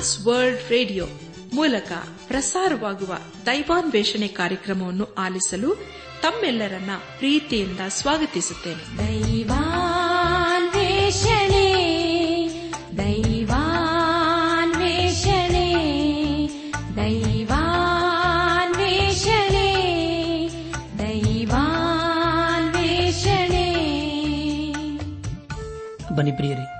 Trans World radio ಮೂಲಕ ಪ್ರಸಾರವಾಗುವ ದೈವಾನ್ವೇಷಣೆ ಕಾರ್ಯಕ್ರಮವನ್ನು ಆಲಿಸಲು ತಮ್ಮೆಲ್ಲರನ್ನ ಪ್ರೀತಿಯಿಂದ ಸ್ವಾಗತಿಸುತ್ತೇನೆ. ದೈವಾನ್ವೇಷಣೆ ದೈವಾನ್ವೇಷಣೆ ದೈವಾನ್ವೇಷಣೆ ದೈವಾನ್ವೇಷಣೆ. ಬನ್ನಿ ಪ್ರಿಯರೇ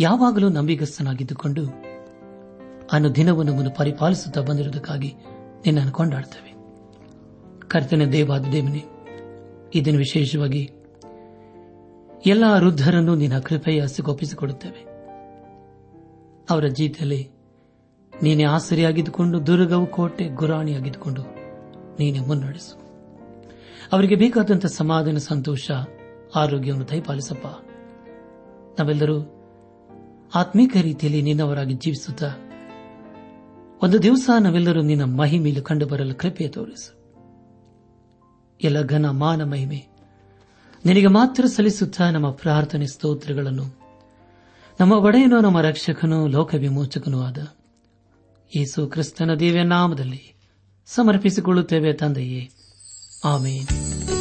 ಯಾವಾಗಲೂ ನಂಬಿಗಸ್ತನಾಗಿದ್ದುಕೊಂಡು ಅನುದಿನವೂ ನಮ್ಮನ್ನು ಪರಿಪಾಲಿಸುತ್ತಾ ಬಂದಿರುವುದಕ್ಕಾಗಿ ನಿನ್ನನ್ನು ಕೊಂಡಾಡ್ತೇವೆ. ಕರ್ತನ ದೇವಾದ ದೇವನೇ ಇದನ್ನು ವಿಶೇಷವಾಗಿ ಎಲ್ಲ ವೃದ್ಧರನ್ನು ನಿನ್ನ ಕೃಪೆಯ ಸಿಗೊಪ್ಪಿಸಿಕೊಡುತ್ತೇವೆ ಅವರ ಜೀವಿತದಲ್ಲಿ ನೀನೇ ಆಸರಿಯಾಗಿದ್ದುಕೊಂಡು, ದುರ್ಗವು ಕೋಟೆ ಗುರಾಣಿಯಾಗಿದ್ದುಕೊಂಡು ನೀನೆ ಮುನ್ನಡೆಸು. ಅವರಿಗೆ ಬೇಕಾದಂತಹ ಸಮಾಧಾನ, ಸಂತೋಷ, ಆರೋಗ್ಯವನ್ನು ದಯಪಾಲಿಸಪ್ಪ. ನಾವೆಲ್ಲರೂ ಆತ್ಮೀಕ ರೀತಿಯಲ್ಲಿ ನಿನ್ನವರಾಗಿ ಜೀವಿಸುತ್ತಾ, ಒಂದು ದಿವಸ ನಾವೆಲ್ಲರೂ ನಿನ್ನ ಮಹಿಮೆಯಲ್ಲಿ ಕಂಡುಬರಲು ಕೃಪೆ ತೋರಿಸು. ಎಲ್ಲ ಘನ ಮಾನ ಮಹಿಮೆ ನಿನಗೆ ಮಾತ್ರ ಸಲ್ಲಿಸುತ್ತಾ ನಮ್ಮ ಪ್ರಾರ್ಥನೆ ಸ್ತೋತ್ರಗಳನ್ನು. ನಮ್ಮ ಒಡೆಯನು, ನಮ್ಮ ರಕ್ಷಕನೂ ಲೋಕ ವಿಮೋಚಕನೂ ಆದ ಯೇಸು ಕ್ರಿಸ್ತನ ದೇವಿಯ ನಾಮದಲ್ಲಿ ಸಮರ್ಪಿಸಿಕೊಳ್ಳುತ್ತೇವೆ ತಂದೆಯೇ. ಆಮೇನ್.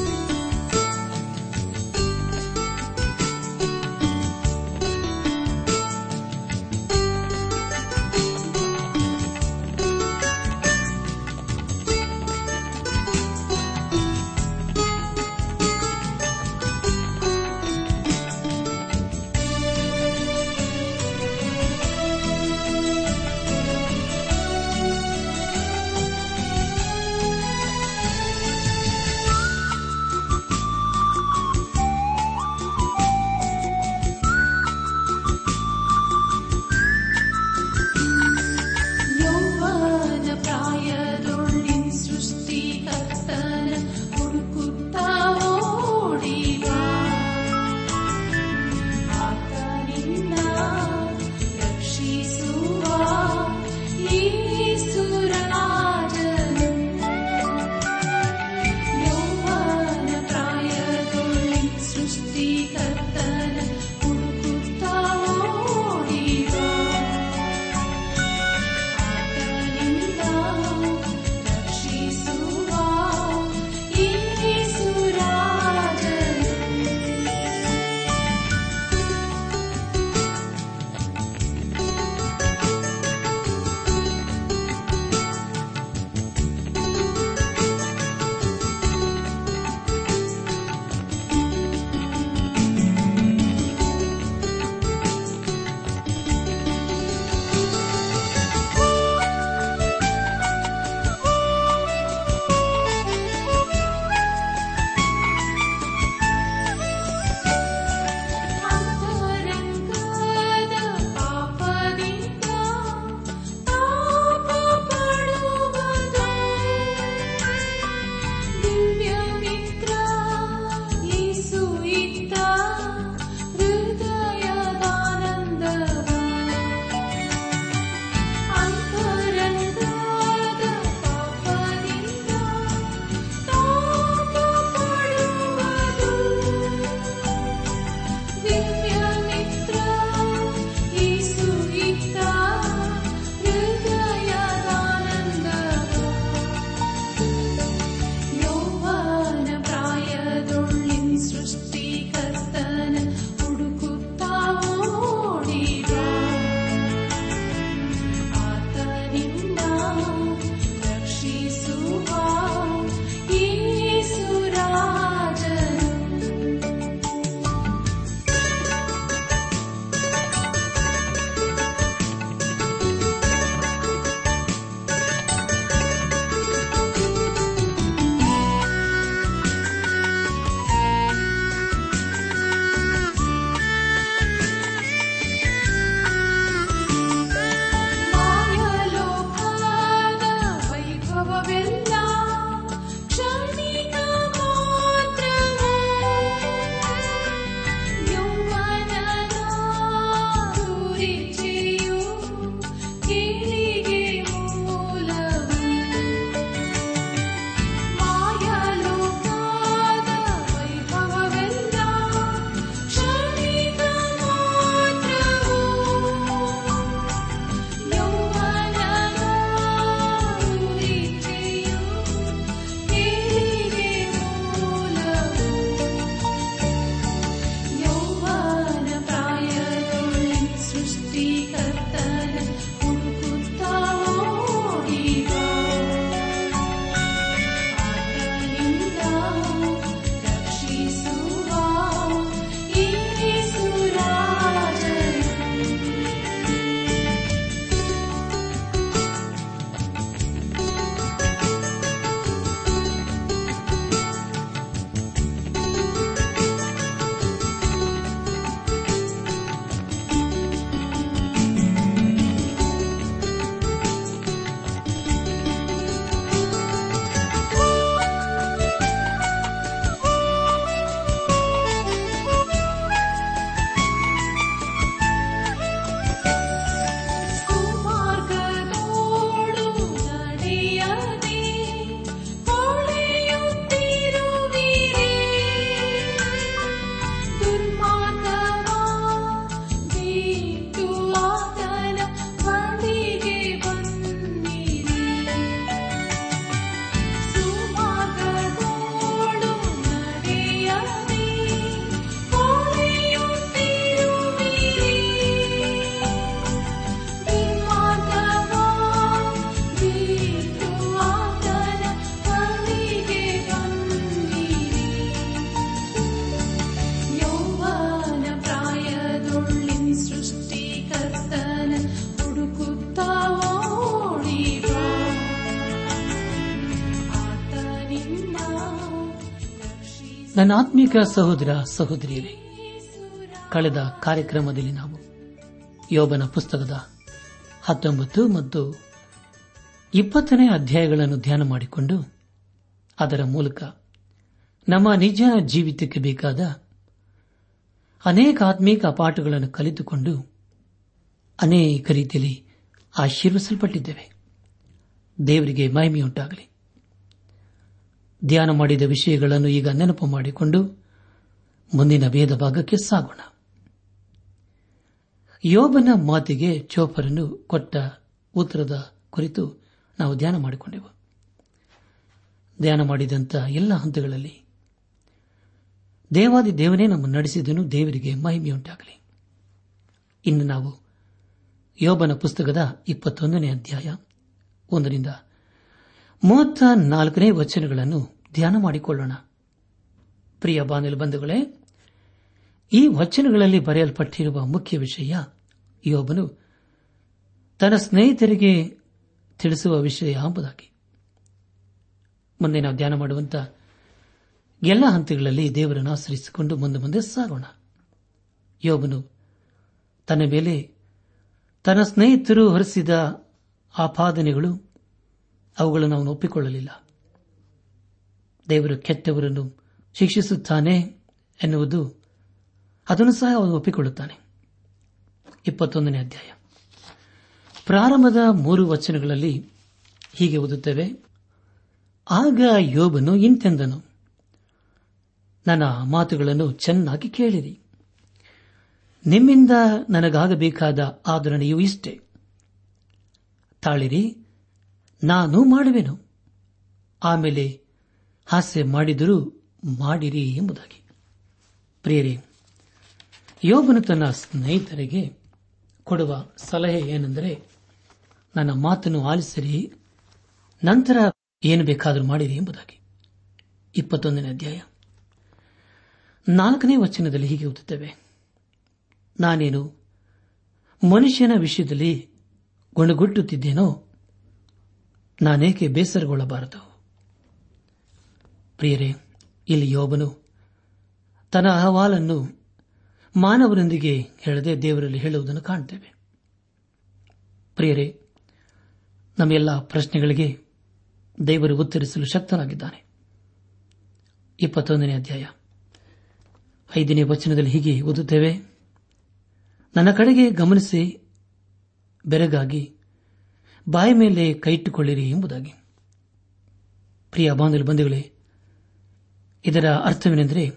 ನನ್ನ ಆತ್ಮಿಕ ಸಹೋದರ ಸಹೋದರಿಯರೇ, ಕಳೆದ ಕಾರ್ಯಕ್ರಮದಲ್ಲಿ ನಾವು ಯೋಬನ ಪುಸ್ತಕದ ಹತ್ತೊಂಬತ್ತು ಮತ್ತು ಇಪ್ಪತ್ತನೇ ಅಧ್ಯಾಯಗಳನ್ನು ಧ್ಯಾನ ಮಾಡಿಕೊಂಡು ಅದರ ಮೂಲಕ ನಮ್ಮ ನಿಜ ಜೀವಿತಕ್ಕೆ ಬೇಕಾದ ಅನೇಕ ಆತ್ಮೀಕ ಪಾಠಗಳನ್ನು ಕಲಿತುಕೊಂಡು ಅನೇಕ ರೀತಿಯಲ್ಲಿ ಆಶೀರ್ವಿಸಲ್ಪಟ್ಟಿದ್ದೇವೆ. ದೇವರಿಗೆ ಮಹಿಮೆಯುಂಟಾಗಲಿ. ಧ್ಯಾನ ಮಾಡಿದ ವಿಷಯಗಳನ್ನು ಈಗ ನೆನಪು ಮಾಡಿಕೊಂಡು ಮುಂದಿನ ಭೇದ ಭಾಗಕ್ಕೆ ಸಾಗೋಣ. ಯೋಬನ ಮಾತಿಗೆ ಚೋಪರನ್ನು ಕೊಟ್ಟ ಉತ್ತರದ ಕುರಿತು ನಾವು ಧ್ಯಾನ ಮಾಡಿಕೊಂಡೆವು. ಧ್ಯಾನ ಮಾಡಿದಂಥ ಎಲ್ಲ ಹಂತಗಳಲ್ಲಿ ದೇವಾದಿ ದೇವನೇ ನಮ್ಮ ನಡೆಸಿದನು, ದೇವರಿಗೆ ಮಹಿಮೆಯುಂಟಾಗಲಿ. ಇನ್ನು ನಾವು ಯೋಬನ ಪುಸ್ತಕದ ಇಪ್ಪತ್ತೊಂದನೇ ಅಧ್ಯಾಯ ಒಂದರಿಂದ ಮೂವತ್ತ ನಾಲ್ಕನೇ ವಚನಗಳನ್ನು ಧ್ಯಾನ ಮಾಡಿಕೊಳ್ಳೋಣ. ಪ್ರಿಯ ಬಾನಿಲು ಬಂಧುಗಳೇ, ಈ ವಚನಗಳಲ್ಲಿ ಬರೆಯಲ್ಪಟ್ಟಿರುವ ಮುಖ್ಯ ವಿಷಯ ಯೋಬನು ತನ್ನ ಸ್ನೇಹಿತರಿಗೆ ತಿಳಿಸುವ ವಿಷಯ ಎಂಬುದಾಗಿ. ಮುಂದೆ ನಾವು ಧ್ಯಾನ ಮಾಡುವಂತ ಎಲ್ಲ ಹಂತಗಳಲ್ಲಿ ದೇವರನ್ನು ಆಶ್ರಯಿಸಿಕೊಂಡು ಮುಂದೆ ಮುಂದೆ ಸಾಗೋಣ ಯೋಬನು ತನ್ನ ಮೇಲೆ ತನ್ನ ಸ್ನೇಹಿತರು ಹೊರಿಸಿದ ಆಪಾದನೆಗಳು ಅವುಗಳನ್ನು ಅವನು ಒಪ್ಪಿಕೊಳ್ಳಲಿಲ್ಲ. ದೇವರು ಕೆಟ್ಟವರನ್ನು ಶಿಕ್ಷಿಸುತ್ತಾನೆ ಎನ್ನುವುದು ಅದನ್ನು ಸಹ ಅವನು ಒಪ್ಪಿಕೊಳ್ಳುತ್ತಾನೆ. ಇಪ್ಪತ್ತೊಂದನೇ ಅಧ್ಯಾಯ. ಪ್ರಾರಂಭದ ಮೂರು ವಚನಗಳಲ್ಲಿ ಹೀಗೆ ಓದುತ್ತೇವೆ, ಆಗ ಯೋಬನು ಇಂತೆಂದನು, ನನ್ನ ಮಾತುಗಳನ್ನು ಚೆನ್ನಾಗಿ ಕೇಳಿರಿ. ನಿಮ್ಮಿಂದ ನನಗಾಗಬೇಕಾದ ಆದರಣೆಯೂ ಇಷ್ಟೇ. ತಾಳಿರಿ ನಾನು ಮಾಡುವೆನು. ಆಮೇಲೆ ಹಾಸ್ಯ ಮಾಡಿದರೂ ಮಾಡಿರಿ ಎಂಬುದಾಗಿ. ಪ್ರಿಯರೇ, ಯೋಬನು ತನ್ನ ಸ್ನೇಹಿತರಿಗೆ ಕೊಡುವ ಸಲಹೆ ಏನೆಂದರೆ, ನನ್ನ ಮಾತನ್ನು ಆಲಿಸಿರಿ, ನಂತರ ಏನು ಬೇಕಾದರೂ ಮಾಡಿರಿ ಎಂಬುದಾಗಿ. ಇಪ್ಪತ್ತೊಂದನೇ ಅಧ್ಯಾಯ. ನಾಲ್ಕನೇ ವಚನದಲ್ಲಿ ಹೀಗೆ ಓದುತ್ತೇವೆ. ನಾನೇನು ಮನುಷ್ಯನ ವಿಷಯದಲ್ಲಿ ಗುಣಗುಟ್ಟುತ್ತಿದ್ದೇನೋ ನಾನೇಕೆ ಬೇಸರಗೊಳ್ಳಬಾರದು? ಪ್ರಿಯರೇ, ಇಲ್ಲಿ ಯೋಬನು ತನ್ನ ಅಹವಾಲನ್ನು ಮಾನವರೊಂದಿಗೆ ಹೇಳದೆ ದೇವರಲ್ಲಿ ಹೇಳುವುದನ್ನು ಕಾಣುತ್ತೇವೆ ಪ್ರಿಯರೇ, ನಮ್ಮೆಲ್ಲ ಪ್ರಶ್ನೆಗಳಿಗೆ ದೇವರು ಉತ್ತರಿಸಲು ಶಕ್ತನಾಗಿದ್ದಾನೆ. ಇಪ್ಪತ್ತೊಂದನೇ ಅಧ್ಯಾಯ. ಐದನೇ ವಚನದಲ್ಲಿ ಹೀಗೆ ಓದುತ್ತೇವೆ, ನನ್ನ ಕಡೆಗೆ ಗಮನಿಸಿ, ಬೆರಗಾಗಿ ಬಾಯಿ ಮೇಲೆ ಕೈಟ್ಟುಕೊಳ್ಳಿರಿ ಎಂಬುದಾಗಿ. ಪ್ರಿಯ ಬಾಂಧವ್ಯ ಬಂಧುಗಳೇ, ಇದರ ಅರ್ಥವೇನೆಂದರೆ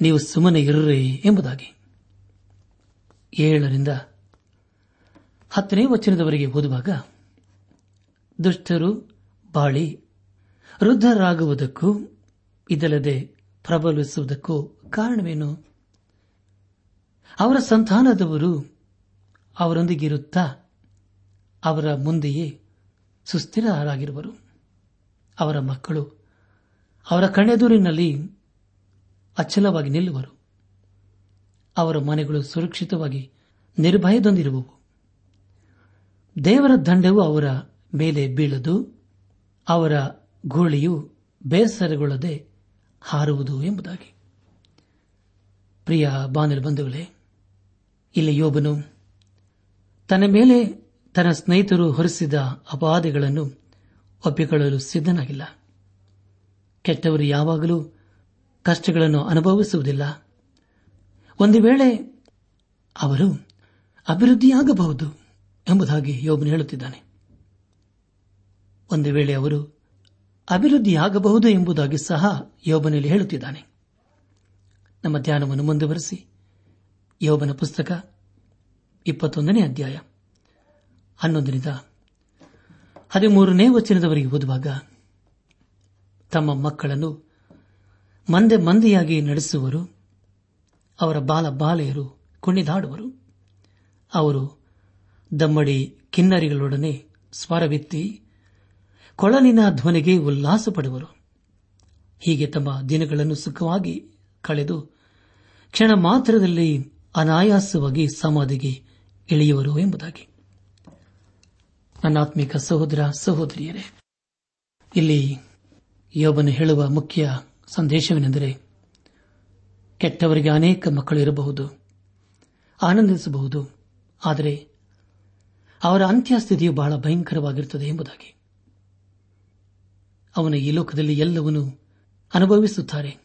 ನೀವು ಸುಮ್ಮನೆ ಇರ್ರಿ ಎಂಬುದಾಗಿ. ಏಳರಿಂದ ಹತ್ತನೇ ವಚನದವರೆಗೆ ಓದುವಾಗ, ದುಷ್ಟರು ಬಾಳಿ, ವೃದ್ಧರಾಗುವುದಕ್ಕೂ, ಇದಲ್ಲದೆ ಪ್ರಬಲಿಸುವುದಕ್ಕೂ ಕಾರಣವೇನು? ಅವರ ಸಂತಾನದವರು ಅವರೊಂದಿಗಿರುತ್ತಾ ಅವರ ಮುಂದೆಯೇ ಸುಸ್ಥಿರರಾಗಿರುವರು. ಅವರ ಮಕ್ಕಳು ಅವರ ಕಣೆದೂರಿನಲ್ಲಿ ಅಚ್ಚಲವಾಗಿ ನಿಲ್ಲುವರು. ಅವರ ಮನೆಗಳು ಸುರಕ್ಷಿತವಾಗಿ ನಿರ್ಭಯದೊಂದಿರುವವು. ದೇವರ ದಂಡವು ಅವರ ಮೇಲೆ ಬೀಳದು, ಅವರ ಗೋಳಿಯು ಬೇಸರಗೊಳ್ಳದೆ ಹಾರುವುದು ಎಂಬುದಾಗಿ. ಪ್ರಿಯ ಬಾನಲ್ ಬಂಧುಗಳೇ, ಇಲ್ಲಿ ಯೋಬನು ತನ್ನ ಮೇಲೆ ತನ್ನ ಸ್ನೇಹಿತರು ಹೊರಿಸಿದ ಅಪಾದಿಗಳನ್ನು ಒಪ್ಪಿಕೊಳ್ಳಲು ಸಿದ್ಧನಾಗಿಲ್ಲ. ಕೆಟ್ಟವರು ಯಾವಾಗಲೂ ಕಷ್ಟಗಳನ್ನು ಅನುಭವಿಸುವುದಿಲ್ಲ. ಒಂದು ವೇಳೆ ಅವರು ಅಭಿವೃದ್ಧಿಯಾಗಬಹುದು ಎಂಬುದಾಗಿ ಯೋಬನು ಹೇಳುತ್ತಿದ್ದಾನೆ. ಒಂದು ವೇಳೆ ಅವರು ಅಭಿವೃದ್ಧಿಯಾಗಬಹುದು ಎಂಬುದಾಗಿ ಸಹ ಯೋಬನಲ್ಲಿ ಹೇಳುತ್ತಿದ್ದಾನೆ. ನಮ್ಮ ಧ್ಯಾನವನ್ನು ಮುಂದುವರೆಸಿ ಯೋಬನ ಪುಸ್ತಕ ಇಪ್ಪತ್ತೊಂದನೇ ಅಧ್ಯಾಯ. ಹನ್ನೊಂದರಿಂದ ಹದಿಮೂರನೇ ವಚನದವರೆಗೆ ಓದುವಾಗ ತಮ್ಮ ಮಕ್ಕಳನ್ನು ಮಂದೆ ಮಂದೆಯಾಗಿ ನಡೆಸುವರು. ಅವರ ಬಾಲ ಬಾಲೆಯರು ಕುಣಿದಾಡುವರು. ಅವರು ದಮ್ಮಡಿ ಕಿನ್ನರಿಗಳೊಡನೆ ಸ್ವರವಿತ್ತಿ ಕೊಳಲಿನ ಧ್ವನಿಗೆ ಉಲ್ಲಾಸ ಪಡುವರು ಹೀಗೆ ತಮ್ಮ ದಿನಗಳನ್ನು ಸುಖವಾಗಿ ಕಳೆದು ಕ್ಷಣ ಮಾತ್ರದಲ್ಲಿ ಅನಾಯಾಸವಾಗಿ ಸಮಾಧಿಗೆ ಇಳಿಯುವರು ಎಂಬುದಾಗಿ. ನನ್ನಾತ್ಮಿಕ ಸಹೋದರ ಸಹೋದರಿಯರೇ, ಇಲ್ಲಿ ಯೋಬನು ಹೇಳುವ ಮುಖ್ಯ ಸಂದೇಶವೇನೆಂದರೆ, ಕೆಟ್ಟವರಿಗೆ ಅನೇಕ ಮಕ್ಕಳು ಇರಬಹುದು, ಆನಂದಿಸಬಹುದು, ಆದರೆ ಅವರ ಅಂತ್ಯಸ್ಥಿತಿಯು ಬಹಳ ಭಯಂಕರವಾಗಿರುತ್ತದೆ ಎಂಬುದಾಗಿ. ಅವನ ಈ ಲೋಕದಲ್ಲಿ ಎಲ್ಲವನ್ನೂ ಅನುಭವಿಸುತ್ತಾರೆ.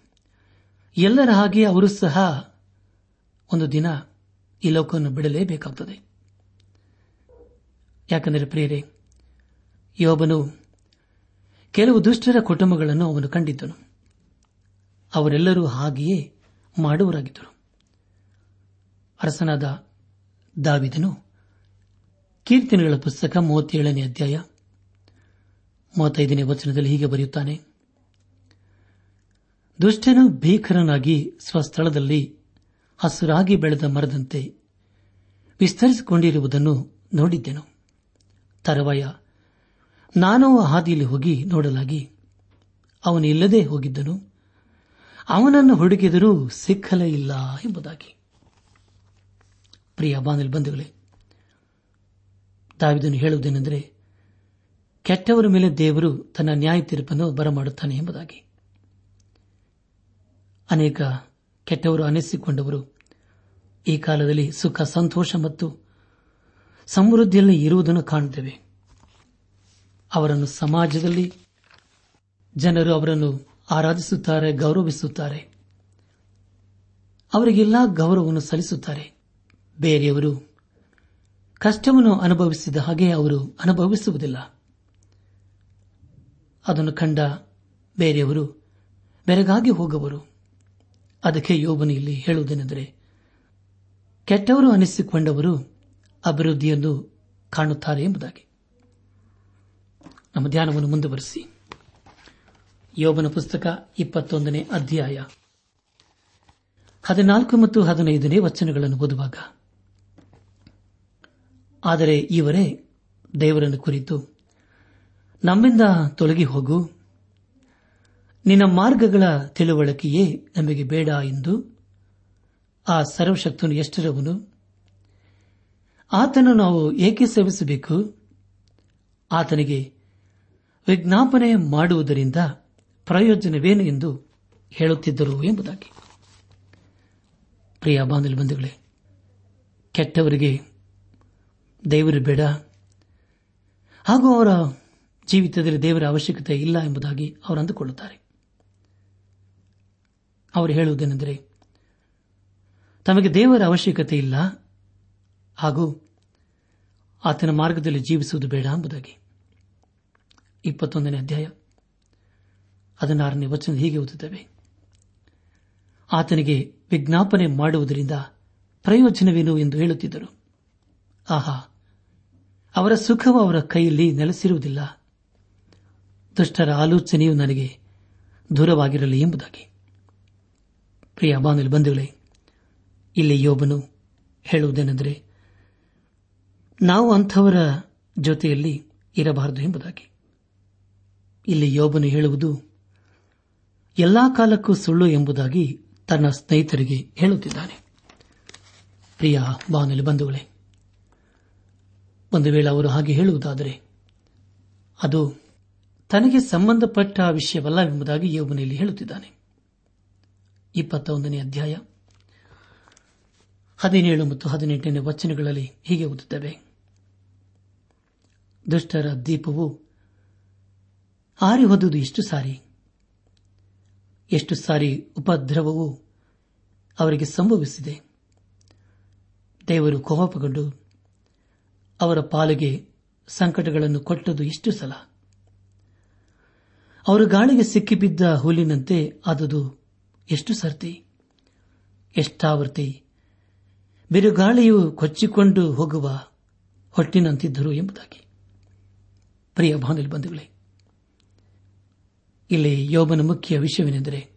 ಎಲ್ಲರ ಹಾಗೆ ಅವರು ಸಹ ಒಂದು ದಿನ ಈ ಲೋಕವನ್ನು ಬಿಡಲೇಬೇಕಾಗುತ್ತದೆ ಯಾಕೆಂದರೆ ಪ್ರಿಯರೇ, ಯೋಬನು ಕೆಲವು ದುಷ್ಟರ ಕುಟುಂಬಗಳನ್ನು ಅವನು ಕಂಡಿದ್ದನು. ಅವರೆಲ್ಲರೂ ಹಾಗೆಯೇ ಮಾಡುವರಾಗಿದ್ದರು. ಅರಸನಾದ ದಾವಿದನು ಕೀರ್ತನೆಗಳ ಪುಸ್ತಕ ಮೂವತ್ತೇಳನೇ ಅಧ್ಯಾಯ ಮೂವತ್ತೈದನೇ ವಚನದಲ್ಲಿ ಹೀಗೆ ಬರೆಯುತ್ತಾನೆ, ದುಷ್ಟನು ಭೀಕರನಾಗಿ ಸ್ವಸ್ಥಳದಲ್ಲಿ ಹಸುರಾಗಿ ಬೆಳೆದ ಮರದಂತೆ ವಿಸ್ತರಿಸಿಕೊಂಡಿರುವುದನ್ನು ನೋಡಿದ್ದೆನು. ತರುವಾಯ ನಾನು ಹಾದಿಯಲ್ಲಿ ಹೋಗಿ ನೋಡಲಾಗಿ. ಅವನಿಲ್ಲದೆ ಹೋಗಿದ್ದನು. ಅವನನ್ನು ಹುಡುಕಿದರೂ ಸಿಕ್ಕಲೇ ಇಲ್ಲ ಎಂಬುದಾಗಿ. ಪ್ರಿಯ ಬಾನಲ್ ಬಂಧುಗಳೇ ತಾವಿದನ್ನು ಹೇಳುವುದೇನೆಂದರೆ, ಕೆಟ್ಟವರ ಮೇಲೆ ದೇವರು ತನ್ನ ನ್ಯಾಯ ತೀರ್ಪನ್ನು ಬರಮಾಡುತ್ತಾನೆ ಎಂಬುದಾಗಿ. ಅನೇಕ ಕೆಟ್ಟವರು ಅನಿಸಿಕೊಂಡವರು ಈ ಕಾಲದಲ್ಲಿ ಸುಖ, ಸಂತೋಷ ಮತ್ತು ಸಮೃದ್ಧಿಯಲ್ಲಿ ಇರುವುದನ್ನು ಕಾಣುತ್ತೇವೆ. ಅವರನ್ನು ಸಮಾಜದಲ್ಲಿ ಜನರು ಅವರನ್ನು ಆರಾಧಿಸುತ್ತಾರೆ, ಗೌರವಿಸುತ್ತಾರೆ. ಅವರಿಗೆಲ್ಲ ಗೌರವವನ್ನು ಸಲ್ಲಿಸುತ್ತಾರೆ. ಬೇರೆಯವರು ಕಷ್ಟವನ್ನು ಅನುಭವಿಸಿದ ಹಾಗೆ ಅವರು ಅನುಭವಿಸುವುದಿಲ್ಲ. ಅದನ್ನು ಕಂಡ ಬೇರೆಯವರು ಬೆರಗಾಗಿ ಹೋಗುವರು. ಅದಕ್ಕೆ ಯೋಬನು ಇಲ್ಲಿ ಹೇಳುವುದೇನೆಂದರೆ, ಕೆಟ್ಟವರು ಅನಿಸಿಕೊಂಡವರು ಅಭಿವೃದ್ಧಿಯನ್ನು ಕಾಣುತ್ತಾರೆ ಎಂಬುದಾಗಿ. ನಮ್ಮ ಧ್ಯಾನವನ್ನು ಮುಂದುವರೆಸಿ. ಯೋಬನ ಪುಸ್ತಕ ಇಪ್ಪತ್ತೊಂದನೇ ಅಧ್ಯಾಯ. ಹದಿನಾಲ್ಕು ಮತ್ತು ಹದಿನೈದನೇ ವಚನಗಳನ್ನು ಓದುವಾಗ, ಆದರೆ ಇವರೇ ದೇವರನ್ನು ಕುರಿತು, ನಮ್ಮಿಂದ ತೊಲಗಿ ಹೋಗು, ನಿನ್ನ ಮಾರ್ಗಗಳ ತಿಳುವಳಿಕೆಯೇ ನಮಗೆ ಬೇಡ ಎಂದು ಆ ಸರ್ವಶಕ್ತನು ಎಷ್ಟರವನು ಆತನು ನಾವು ಏಕೆ ಸೇವಿಸಬೇಕು? ಆತನಿಗೆ ವಿಜ್ಞಾಪನೆ ಮಾಡುವುದರಿಂದ ಪ್ರಯೋಜನವೇನು ಎಂದು ಹೇಳುತ್ತಿದ್ದರು ಎಂಬುದಾಗಿ. ಪ್ರಿಯ ಬಾಂಧವ ಬಂಧುಗಳೇ, ಕೆಟ್ಟವರಿಗೆ ದೇವರು ಬೇಡ. ಹಾಗೂ ಅವರ ಜೀವಿತದಲ್ಲಿ ದೇವರ ಅವಶ್ಯಕತೆ ಇಲ್ಲ ಎಂಬುದಾಗಿ ಅವರು ಅಂದುಕೊಳ್ಳುತ್ತಾರೆ. ಅವರು ಹೇಳುವುದೇನೆಂದರೆ, ತಮಗೆ ದೇವರ ಅವಶ್ಯಕತೆ ಇಲ್ಲ ಹಾಗೂ ಆತನ ಮಾರ್ಗದಲ್ಲಿ ಜೀವಿಸುವುದು ಬೇಡ ಎಂಬುದಾಗಿ. ಇಪ್ಪತ್ತೊಂದನೇ ಅಧ್ಯಾಯ. ಹದಿನಾರನೇ ವಚನ ಹೀಗೆ ಓದುತ್ತವೆ. ಆತನಿಗೆ ವಿಜ್ಞಾಪನೆ ಮಾಡುವುದರಿಂದ ಪ್ರಯೋಜನವೇನು ಎಂದು ಹೇಳುತ್ತಿದ್ದರು. ಆಹಾ, ಅವರ ಸುಖವು ಅವರ ಕೈಯಲ್ಲಿ ನೆಲೆಸಿರುವುದಿಲ್ಲ. ದುಷ್ಟರ ಆಲೋಚನೆಯು ನನಗೆ ದೂರವಾಗಿರಲಿ ಎಂಬುದಾಗಿ. ಪ್ರಿಯ ಬಾನುಲಿ ಬಂಧುಗಳೇ, ಇಲ್ಲಿ ಯೋಬನು ಹೇಳುವುದೇನೆಂದರೆ ನಾವು ಅಂಥವರ ಜೊತೆಯಲ್ಲಿ ಇರಬಾರದು ಎಂಬುದಾಗಿ. ಇಲ್ಲಿ ಯೋಬನು ಹೇಳುವುದು, ಎಲ್ಲಾ ಕಾಲಕ್ಕೂ ಸುಳ್ಳು ಎಂಬುದಾಗಿ ತನ್ನ ಸ್ನೇಹಿತರಿಗೆ ಹೇಳುತ್ತಿದ್ದಾನೆ. ಪ್ರಿಯ ಬಾನಲಿ ಬಂಧುಗಳೇ, ಒಂದು ವೇಳೆ ಅವರು ಹಾಗೆ ಹೇಳುವುದಾದರೆ, ಅದು ತನಗೆ ಸಂಬಂಧಪಟ್ಟ ವಿಷಯವಲ್ಲ ಎಂಬುದಾಗಿ ಯೋಬನಲ್ಲಿ ಹೇಳುತ್ತಿದ್ದಾನೆ. ಇಪ್ಪತ್ತೊಂದನೇ ಅಧ್ಯಾಯ ಹದಿನೇಳು ಮತ್ತು ಹದಿನೆಂಟನೇ ವಚನಗಳಲ್ಲಿ ಹೀಗೆ ಓದುತ್ತವೆ. ದುಷ್ಟರ ದೀಪವು ಆರಿ ಹೋದುದು ಎಷ್ಟು ಸಾರಿ. ಎಷ್ಟು ಸಾರಿ ಉಪದ್ರವವು ಅವರಿಗೆ ಸಂಭವಿಸಿದೆ. ದೇವರು ಕೋಪಗೊಂಡು ಅವರ ಪಾಲಿಗೆ ಸಂಕಟಗಳನ್ನು ಕೊಟ್ಟದು ಎಷ್ಟು ಸಲ. ಅವರು ಗಾಳಿಗೆ ಸಿಕ್ಕಿಬಿದ್ದ ಹುಲ್ಲಿನಂತೆ ಆದುದು ಎಷ್ಟು ಸರ್ತಿ. ಎಷ್ಟಾವರ್ತಿ. ಬಿರುಗಾಳಿಯು ಕೊಚ್ಚಿಕೊಂಡು ಹೋಗುವ ಹೊಟ್ಟಿನಂತಿದ್ದರು ಎಂಬುದಾಗಿ. ಪ್ರಿಯ ಬಾಂಧವ ಬಂಧುಗಳೇ, ಇಲ್ಲಿ ಯೋಬನ ಮುಖ್ಯ ವಿಷಯವೇನೆಂದರೆ,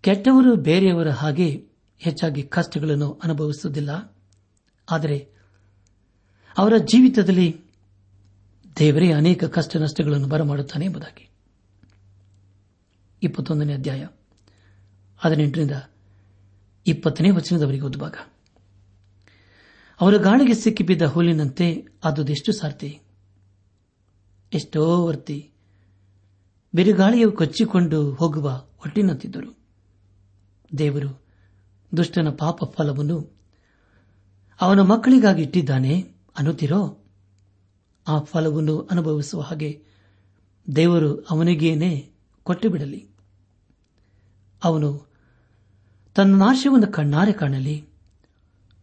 ಕೆಟ್ಟವರು ಬೇರೆಯವರ ಹಾಗೆ ಹೆಚ್ಚಾಗಿ ಕಷ್ಟಗಳನ್ನು ಅನುಭವಿಸುವುದಿಲ್ಲ, ಆದರೆ ಅವರ ಜೀವಿತದಲ್ಲಿ ದೇವರೇ ಅನೇಕ ಕಷ್ಟ ನಷ್ಟಗಳನ್ನು ಬರಮಾಡುತ್ತಾನೆ ಎಂಬುದಾಗಿ. ಇಪ್ಪತ್ತೊಂದನೇ ಅಧ್ಯಾಯ, ಹದಿನೆಂಟರಿಂದ ಇಪ್ಪತ್ತನೇ ವಚನದವರೆಗೆ ಓದುವಾಗ, ಅವರ ಗಾಳಿಗೆ ಸಿಕ್ಕಿಬಿದ್ದ ಹುಲ್ಲಿನಂತೆ ಅದೆಷ್ಟು ಸಾರ್ತಿ ಎಷ್ಟೋ ವರ್ತಿ ಬಿರುಗಾಳಿಯು ಕೊಚ್ಚಿಕೊಂಡು ಹೋಗುವ ಒಟ್ಟಿನಂತಿದ್ದರು ದೇವರು ದುಷ್ಟನ ಪಾಪ ಫಲವನ್ನು ಅವನ ಮಕ್ಕಳಿಗಾಗಿ ಇಟ್ಟಿದ್ದಾನೆ ಅನ್ನುತ್ತಿರೋ? ಆ ಫಲವನ್ನು ಅನುಭವಿಸುವ ಹಾಗೆ ದೇವರು ಅವನಿಗೇನೆ ಕೊಟ್ಟು ಬಿಡಲಿ ಅವನು ತನ್ನ ನಾಶವನ್ನು ಕಣ್ಣಾರೆ ಕಾಣಲಿ,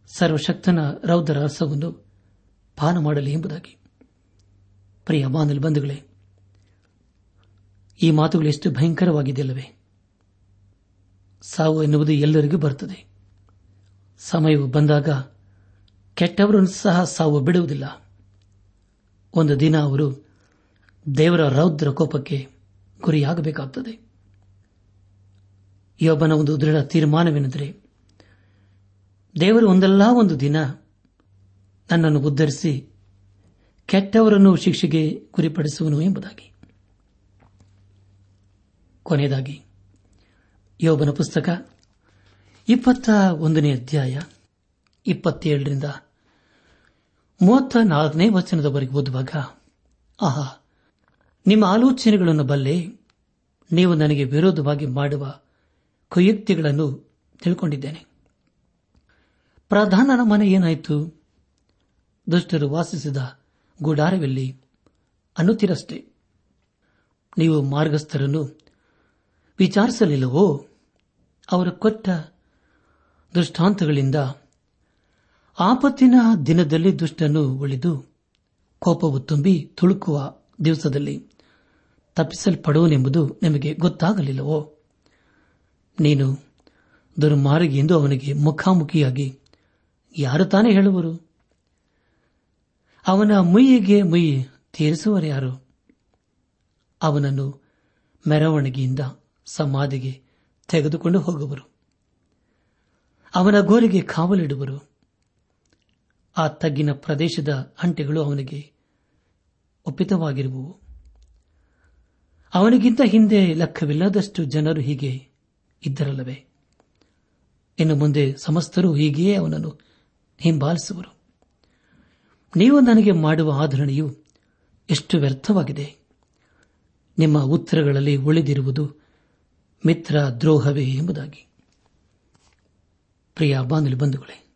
ಸರ್ವಶಕ್ತನ ರೌದ್ರ ರಸವನ್ನು ಪಾನ ಮಾಡಲಿ ಎಂಬುದಾಗಿ. ಪ್ರಿಯ ಬಾಂಧಲ್ ಬಂಧುಗಳೇ, ಈ ಮಾತುಗಳು ಎಷ್ಟು ಭಯಂಕರವಾಗಿದೆಯಲ್ಲವೇ? ಸಾವು ಎನ್ನುವುದು ಎಲ್ಲರಿಗೂ ಬರುತ್ತದೆ. ಸಮಯವು ಬಂದಾಗ ಕೆಟ್ಟವರನ್ನು ಸಹ ಸಾವು ಬಿಡುವುದಿಲ್ಲ. ಒಂದು ದಿನ ಅವರು ದೇವರ ರೌದ್ರ ಕೋಪಕ್ಕೆ ಗುರಿಯಾಗಬೇಕಾಗುತ್ತದೆ ಯೋಬನ ಒಂದು ದೃಢ ತೀರ್ಮಾನವೆಂದರೆ, ದೇವರು ಒಂದಲ್ಲ ಒಂದು ದಿನ ನನ್ನನ್ನು ಉದ್ದರಿಸಿ ಕೆಟ್ಟವರನ್ನು ಶಿಕ್ಷೆಗೆ ಗುರಿಪಡಿಸುವನು ಎಂಬುದಾಗಿ. ಕೊನೆಯದಾಗಿ, ಯೋಬನ ಪುಸ್ತಕ ಇಪ್ಪತ್ತ ಒಂದನೇ ಅಧ್ಯಾಯ, ಇಪ್ಪತ್ತೇಳರಿಂದ ಮೂವತ್ತ ನಾಲ್ಕನೇ ವಚನದವರೆಗೆ ಓದುವಾಗ, ಆಹಾ, ನಿಮ್ಮ ಆಲೋಚನೆಗಳನ್ನು ಬಲ್ಲೆ, ನೀವು ನನಗೆ ವಿರೋಧವಾಗಿ ಮಾಡುವ ಕುಯುಕ್ತಿಗಳನ್ನು ತಿಳ್ಕೊಂಡಿದ್ದೇನೆ. ಪ್ರಧಾನನ ಮನೆ ಏನಾಯಿತು? ದುಷ್ಟರು ವಾಸಿಸಿದ ಗುಡಾರವೆಲ್ಲಿ ಅನ್ನುತ್ತಿರಷ್ಟೇ. ನೀವು ಮಾರ್ಗಸ್ಥರನ್ನು ವಿಚಾರಿಸಲಿಲ್ಲವೋ? ಅವರ ಕೊಟ್ಟ ದೃಷ್ಟಾಂತಗಳಿಂದ ಆಪತ್ತಿನ ದಿನದಲ್ಲಿ ದುಷ್ಟನ್ನು ಉಳಿದು ಕೋಪವು ತುಂಬಿ ತುಳುಕುವ ದಿವಸದಲ್ಲಿ ತಪ್ಪಿಸಲ್ಪಡುವನೆಂಬುದು ನಿಮಗೆ ಗೊತ್ತಾಗಲಿಲ್ಲವೋ? ನೀನು ದುರ್ಮಾರ್ಗಿ ಎಂದು ಅವನಿಗೆ ಮುಖಾಮುಖಿಯಾಗಿ ಯಾರು ತಾನೇ ಹೇಳುವರು? ಅವನ ಮುಯ್ಯಿಗೆ ಮುಯ್ಯಿ ತೀರಿಸುವರು ಯಾರು? ಅವನನ್ನು ಮೆರವಣಿಗೆಯಿಂದ ಸಮಾಧಿಗೆ ತೆಗೆದುಕೊಂಡು ಹೋಗುವರು. ಅವನ ಗೋರಿಗೆ ಕಾವಲಿಡುವರು. ಆ ತಗ್ಗಿನ ಪ್ರದೇಶದ ಅಂಟೆಗಳು ಅವನಿಗೆ ಒಪ್ಪಿತವಾಗಿರುವವು ಅವನಿಗಿಂತ ಹಿಂದೆ ಲೆಕ್ಕವಿಲ್ಲದಷ್ಟು ಜನರು ಹೀಗೆ ಇದ್ದರಲ್ಲವೇ? ಇನ್ನು ಮುಂದೆ ಸಮಸ್ತರು ಹೀಗೆಯೇ ಅವನನ್ನು ಹಿಂಬಾಲಿಸುವರು. ನೀವು ನನಗೆ ಮಾಡುವ ಆಧರಣೆಯು ಎಷ್ಟು ವ್ಯರ್ಥವಾಗಿದೆ. ನಿಮ್ಮ ಉತ್ತರಗಳಲ್ಲಿ ಉಳಿದಿರುವುದು ಮಿತ್ರ ದ್ರೋಹವೇ ಎಂಬುದಾಗಿ. ಪ್ರಿಯ ಬಂಧುಗಳೇ,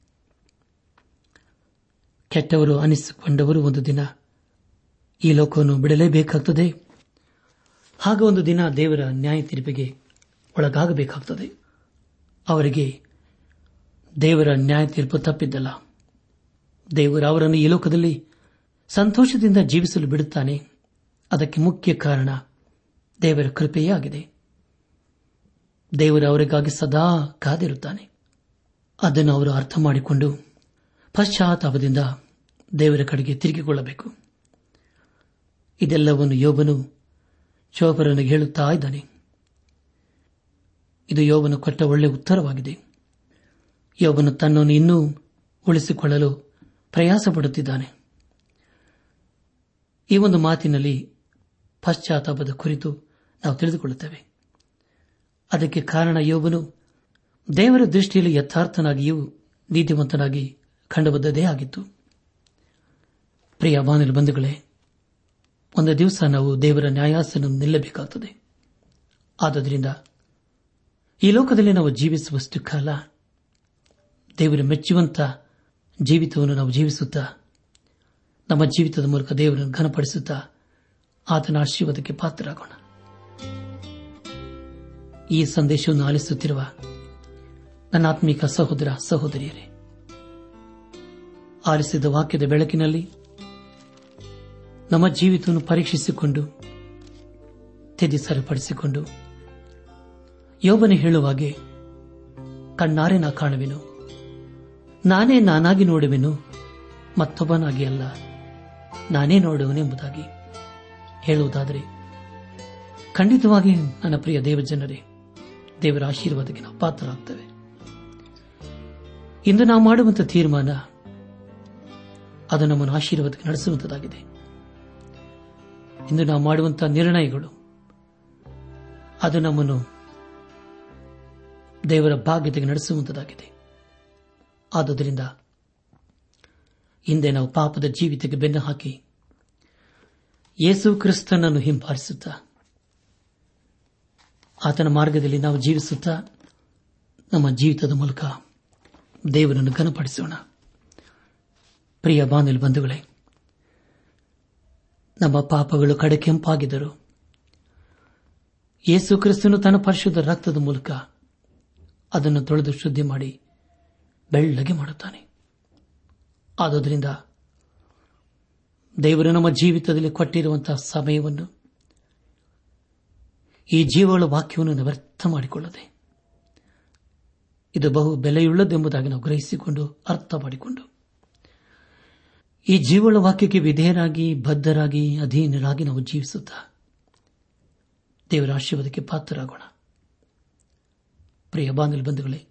ಕೆಟ್ಟವರು ಅನಿಸಿಕೊಂಡವರು ಒಂದು ದಿನ ಈ ಲೋಕವನ್ನು ಬಿಡಲೇಬೇಕಾಗುತ್ತದೆ ಹಾಗ ಒಂದು ದಿನ ದೇವರ ನ್ಯಾಯ ತೀರ್ಪಿಗೆ ಒಳಗಾಗಬೇಕಾಗುತ್ತದೆ ಅವರಿಗೆ ದೇವರ ನ್ಯಾಯ ತೀರ್ಪು ತಪ್ಪಿದ್ದಲ್ಲ. ದೇವರು ಅವರನ್ನು ಈ ಲೋಕದಲ್ಲಿ ಸಂತೋಷದಿಂದ ಜೀವಿಸಲು ಬಿಡುತ್ತಾನೆ. ಅದಕ್ಕೆ ಮುಖ್ಯ ಕಾರಣ ದೇವರ ಕೃಪೆಯೇ ಆಗಿದೆ. ದೇವರು ಅವರಿಗಾಗಿ ಸದಾ ಕಾದಿರುತ್ತಾನೆ. ಅದನ್ನು ಅವರು ಅರ್ಥ ಮಾಡಿಕೊಂಡು ಪಶ್ಚಾತ್ತಾಪದಿಂದ ದೇವರ ಕಡೆಗೆ ತಿರುಗಿಕೊಳ್ಳಬೇಕು. ಇದೆಲ್ಲವನ್ನು ಯೋಬನು ಶೋಭರನಿಗೆ ಹೇಳುತ್ತಾ ಇದ್ದಾನೆ. ಇದು ಯೋಬನು ಕೊಟ್ಟ ಒಳ್ಳೆಯ ಉತ್ತರವಾಗಿದೆ. ಯೋಬನು ತನ್ನನ್ನು ಇನ್ನೂ ಉಳಿಸಿಕೊಳ್ಳಲು ಪ್ರಯಾಸ ಪಡುತ್ತಿದ್ದಾನೆ. ಈ ಒಂದು ಮಾತಿನಲ್ಲಿ ಪಶ್ಚಾತ್ತಾಪದ ಕುರಿತು ನಾವು ತಿಳಿದುಕೊಳ್ಳುತ್ತೇವೆ. ಅದಕ್ಕೆ ಕಾರಣ ಯೋಬನು ದೇವರ ದೃಷ್ಟಿಯಲ್ಲಿ ಯಥಾರ್ಥನಾಗಿಯೂ ನೀತಿವಂತನಾಗಿ ಕಂಡುಬದ್ದದೇ ಆಗಿತ್ತು. ಪ್ರಿಯ ಬಾನಲು ಬಂಧುಗಳೇ, ಒಂದು ದಿವಸ ನಾವು ದೇವರ ನ್ಯಾಯಾಸನ ನಿಲ್ಲಬೇಕಾಗುತ್ತದೆ ಆದ್ದರಿಂದ ಈ ಲೋಕದಲ್ಲಿ ನಾವು ಜೀವಿಸುವಷ್ಟು ಕಾಲ ದೇವರು ಮೆಚ್ಚುವಂತ ಜೀವಿತವನ್ನು ನಾವು ಜೀವಿಸುತ್ತಾ, ನಮ್ಮ ಜೀವಿತದ ಮೂಲಕ ದೇವರನ್ನು ಘನಪಡಿಸುತ್ತಾ ಆತನ ಆಶೀರ್ವಾದಕ್ಕೆ ಪಾತ್ರರಾಗೋಣ. ಈ ಸಂದೇಶವನ್ನು ಆಲಿಸುತ್ತಿರುವ ನನ್ನ ಆತ್ಮಿಕ ಸಹೋದರ ಸಹೋದರಿಯರೇ, ಆಲಿಸಿದ ವಾಕ್ಯದ ಬೆಳಕಿನಲ್ಲಿ ನಮ್ಮ ಜೀವಿತವನ್ನು ಪರೀಕ್ಷಿಸಿಕೊಂಡು ತೆದಿ ಸರಿಪಡಿಸಿಕೊಂಡು ಯೋಬನೆ ಹೇಳುವಾಗೆ ಕಣ್ಣಾರೆ ನಾ ಕಾಣುವೆನು. ನಾನೇ ನಾನಾಗಿ ನೋಡುವೆನು? ಮತ್ತೊಬ್ಬನಾಗಿ ಅಲ್ಲ. ನಾನೇ ನೋಡುವನೆಂಬುದಾಗಿ ಹೇಳುವುದಾದರೆ, ಖಂಡಿತವಾಗಿ ನನ್ನ ಪ್ರಿಯ ದೇವಜನರೇ, ದೇವರ ಆಶೀರ್ವಾದಕ್ಕೆ ನಾವು ಪಾತ್ರರಾಗ್ತೇವೆ. ಇಂದು ನಾವು ಮಾಡುವಂತಹ ತೀರ್ಮಾನ, ಅದು ನಮ್ಮನ್ನು ಆಶೀರ್ವಾದಕ್ಕೆ ನಡೆಸುವಂತದಾಗಿದೆ. ಇಂದು ನಾವು ಮಾಡುವಂತಹ ನಿರ್ಣಯಗಳು, ಅದು ನಮ್ಮನ್ನು ದೇವರ ಭಾಗ್ಯತೆಗೆ ನಡೆಸುವಂತದಾಗಿದೆ. ಆದುದರಿಂದ ಹಿಂದೆ ನಾವು ಪಾಪದ ಜೀವಿತಕ್ಕೆ ಬೆನ್ನು ಹಾಕಿ ಯೇಸು ಕ್ರಿಸ್ತನನ್ನು ಹಿಂಬಾಲಿಸುತ್ತಾ ಆತನ ಮಾರ್ಗದಲ್ಲಿ ನಾವು ಜೀವಿಸುತ್ತಾ ನಮ್ಮ ಜೀವಿತದ ಮೂಲಕ ದೇವರನ್ನು ಘನಪಡಿಸೋಣ. ಪ್ರಿಯ ಬಾಂಧವ್ಯ ಬಂಧುಗಳೇ, ನಮ್ಮ ಪಾಪಗಳು ಕಡಕೆಂಪಾಗಿದ್ದರು ಯೇಸು ಕ್ರಿಸ್ತನು ತನ್ನ ಪರಿಶುದ್ಧ ರಕ್ತದ ಮೂಲಕ ಅದನ್ನು ತೊಳೆದು ಶುದ್ಧಿ ಮಾಡಿ ಬೆಳ್ಳಗೆ ಮಾಡುತ್ತಾನೆ. ಆದುದರಿಂದ ದೇವರು ನಮ್ಮ ಜೀವಿತದಲ್ಲಿ ಕೊಟ್ಟಿರುವಂತಹ ಸಮಯವನ್ನು, ಈ ಜೀವಗಳ ವಾಕ್ಯವನ್ನು ವ್ಯರ್ಥ ಮಾಡಿಕೊಳ್ಳದೆ, ಇದು ಬಹು ಬೆಲೆಯುಳ್ಳದೆಂಬುದಾಗಿ ನಾವು ಗ್ರಹಿಸಿಕೊಂಡು ಅರ್ಥ ಮಾಡಿಕೊಂಡು, ಈ ಜೀವಳ ವಾಕ್ಯಕ್ಕೆ ವಿಧೇಯರಾಗಿ, ಬದ್ಧರಾಗಿ, ಅಧೀನರಾಗಿ ನಾವು ಜೀವಿಸುತ್ತಾ ದೇವರ ಆಶೀರ್ವಾದಕ್ಕೆ ಪಾತ್ರರಾಗೋಣ. ಪ್ರಿಯ ಬಾಂಧವ ಬಂಧುಗಳೇ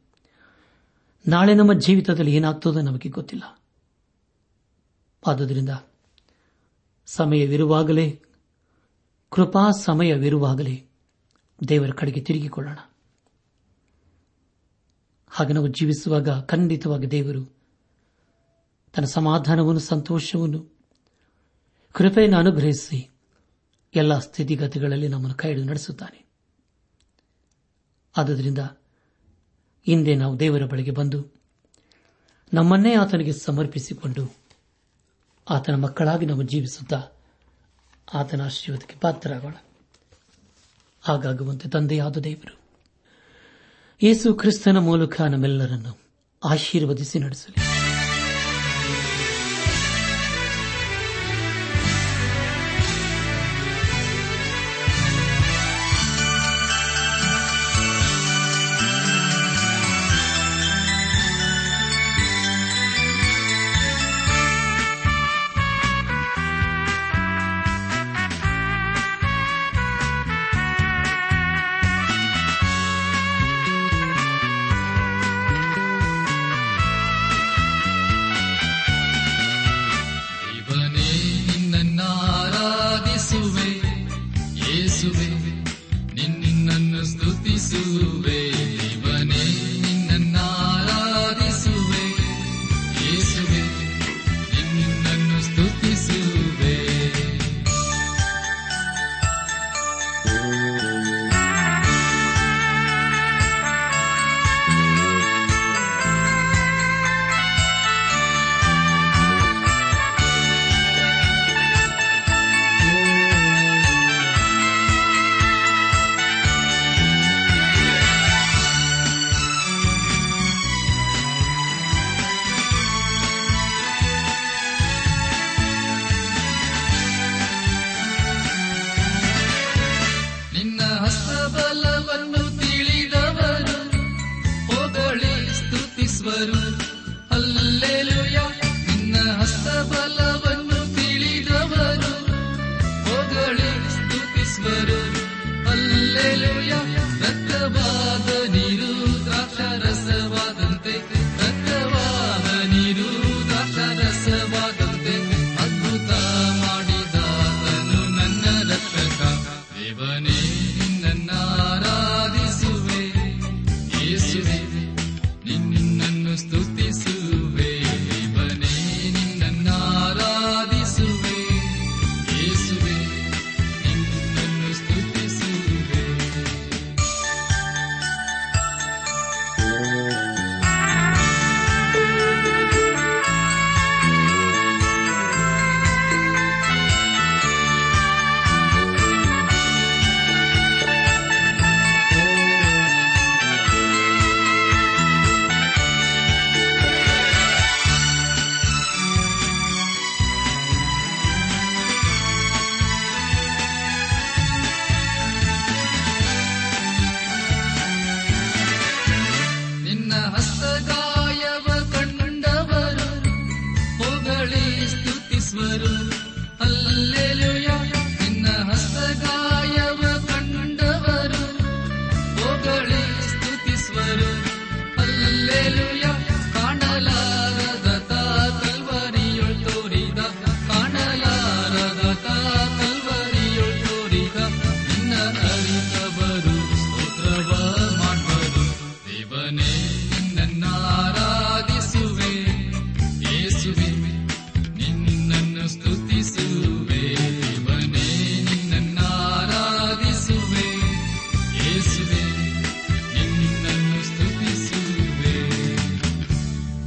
ನಾಳೆ ನಮ್ಮ ಜೀವಿತದಲ್ಲಿ ಏನಾಗ್ತದೋ ನಮಗೆ ಗೊತ್ತಿಲ್ಲ. ಆದುದರಿಂದ ಸಮಯವಿರುವಾಗಲೇ, ಕೃಪಾ ಸಮಯವಿರುವಾಗಲೇ ದೇವರ ಕಡೆಗೆ ತಿರುಗಿಕೊಳ್ಳೋಣ. ಹಾಗೆ ನಾವು ಜೀವಿಸುವಾಗ ಖಂಡಿತವಾಗಿ ದೇವರು ತನ್ನ ಸಮಾಧಾನವನ್ನು, ಸಂತೋಷವನ್ನು, ಕೃಪೆಯನ್ನು ಅನುಗ್ರಹಿಸಿ ಎಲ್ಲ ಸ್ಥಿತಿಗತಿಗಳಲ್ಲಿ ನಮ್ಮನ್ನು ಕೈ ನಡೆಸುತ್ತಾನೆ. ಆದುದರಿಂದ ಹಿಂದೆ ನಾವು ದೇವರ ಬಳಿಗೆ ಬಂದು ನಮ್ಮನ್ನೇ ಆತನಿಗೆ ಸಮರ್ಪಿಸಿಕೊಂಡು ಆತನ ಮಕ್ಕಳಾಗಿ ನಾವು ಜೀವಿಸುತ್ತಾ ಆತನ ಆಶೀರ್ವಾದಕ್ಕೆ ಪಾತ್ರರಾಗೋಣ. ಹಾಗಾಗುವಂತೆ ತಂದೆಯಾದ ದೇವರು, ಯೇಸು ಕ್ರಿಸ್ತನ ಮೂಲಕ ನಮ್ಮೆಲ್ಲರನ್ನು ಆಶೀರ್ವದಿಸಿ ನಡೆಸಲಿ.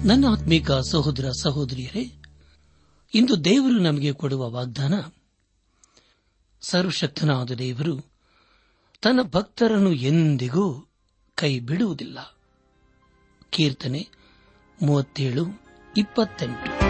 ನನ್ನ ಆತ್ಮೀಕ ಸಹೋದರ ಸಹೋದರಿಯರೇ, ಇಂದು ದೇವರು ನಮಗೆ ಕೊಡುವ ವಾಗ್ದಾನ, ಸರ್ವಶಕ್ತನಾದ ದೇವರು ತನ್ನ ಭಕ್ತರನ್ನು ಎಂದಿಗೂ ಕೈ ಬಿಡುವುದಿಲ್ಲ ಕೀರ್ತನೆ ಮೂವತ್ತೇಳು, ಇಪ್ಪತ್ತೆಂಟು.